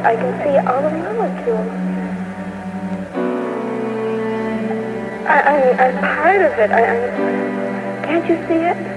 I can see. I all the molecules. I, I'm, I'm part of it. I, I'm, can't you see it?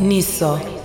Nisso.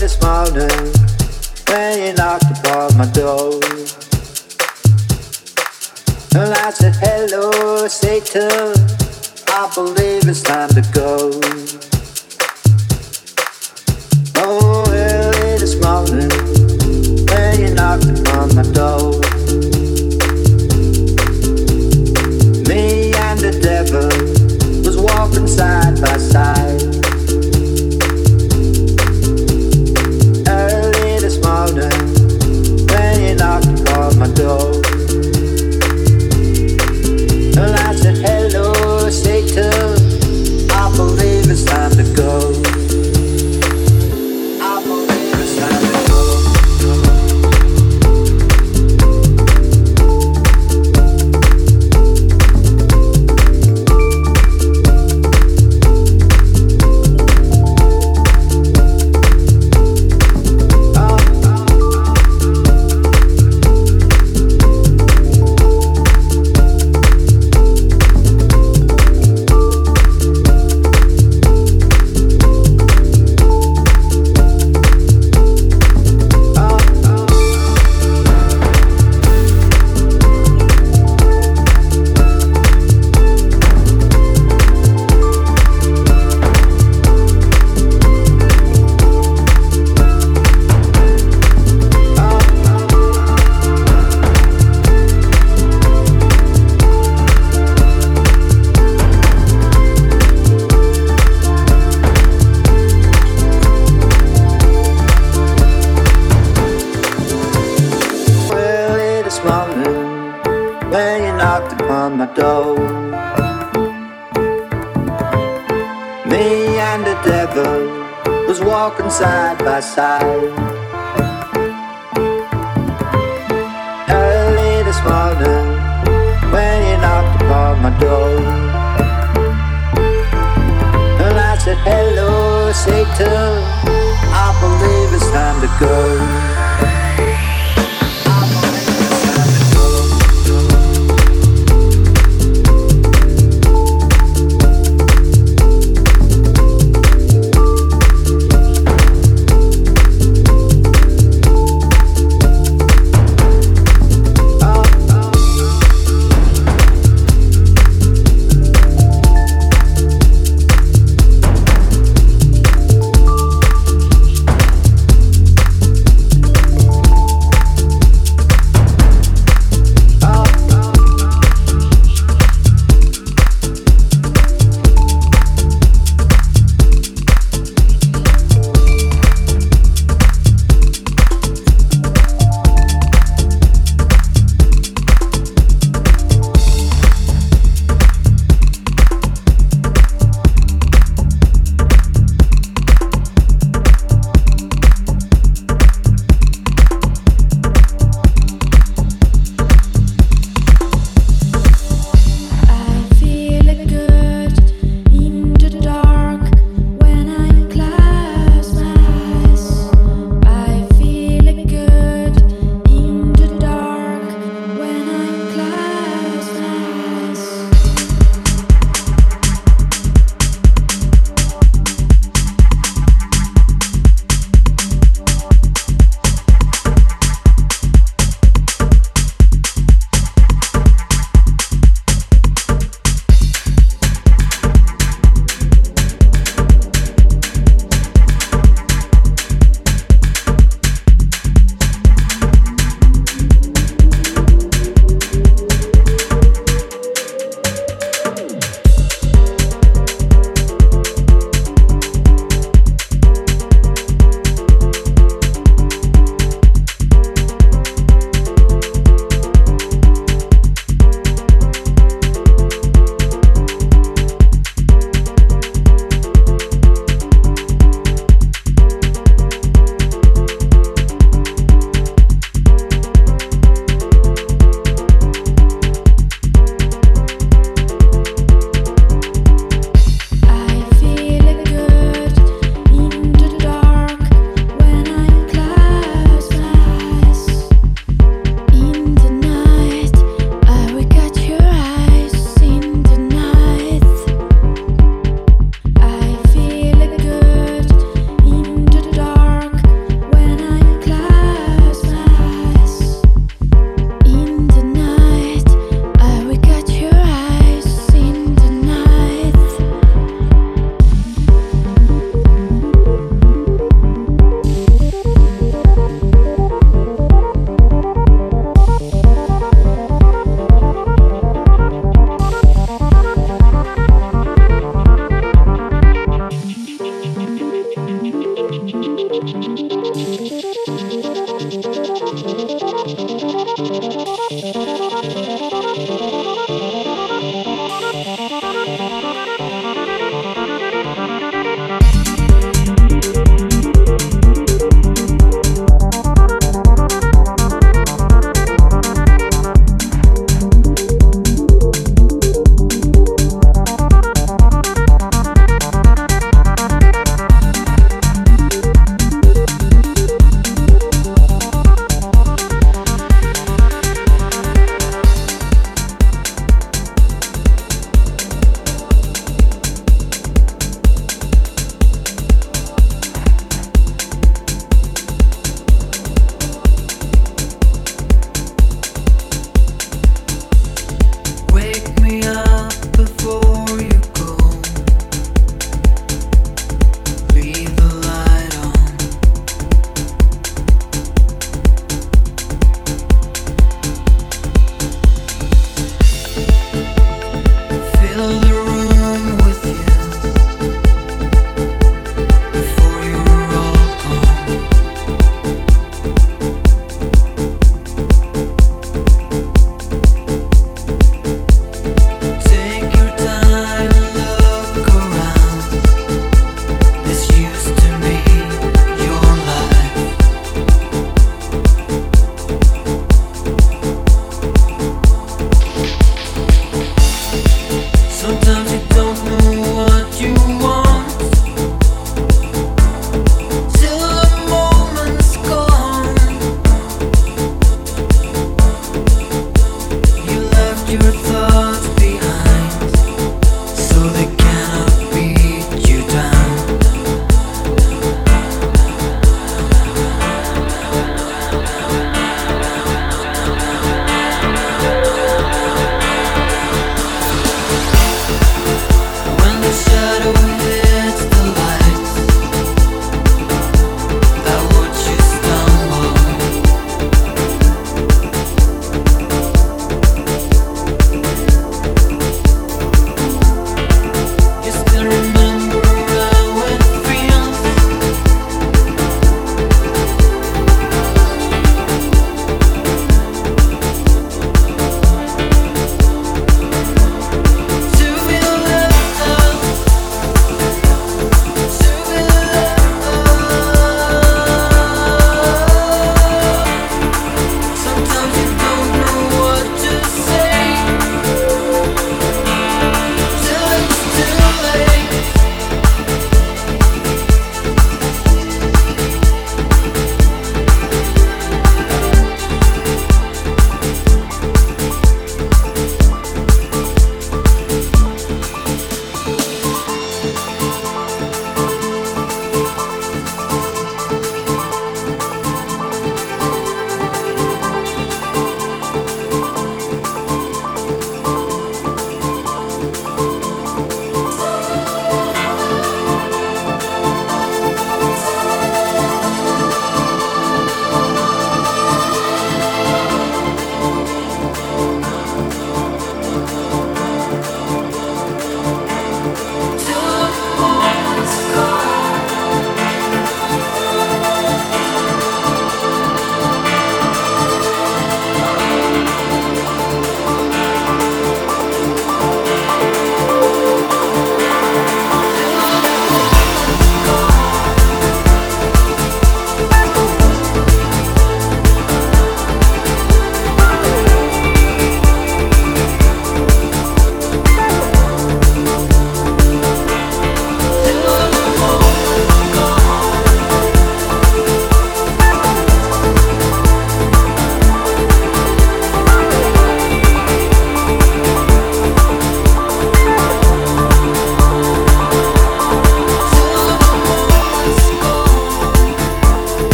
this morning when you knocked upon my door. And I said, hello, Satan, I believe it's time to go.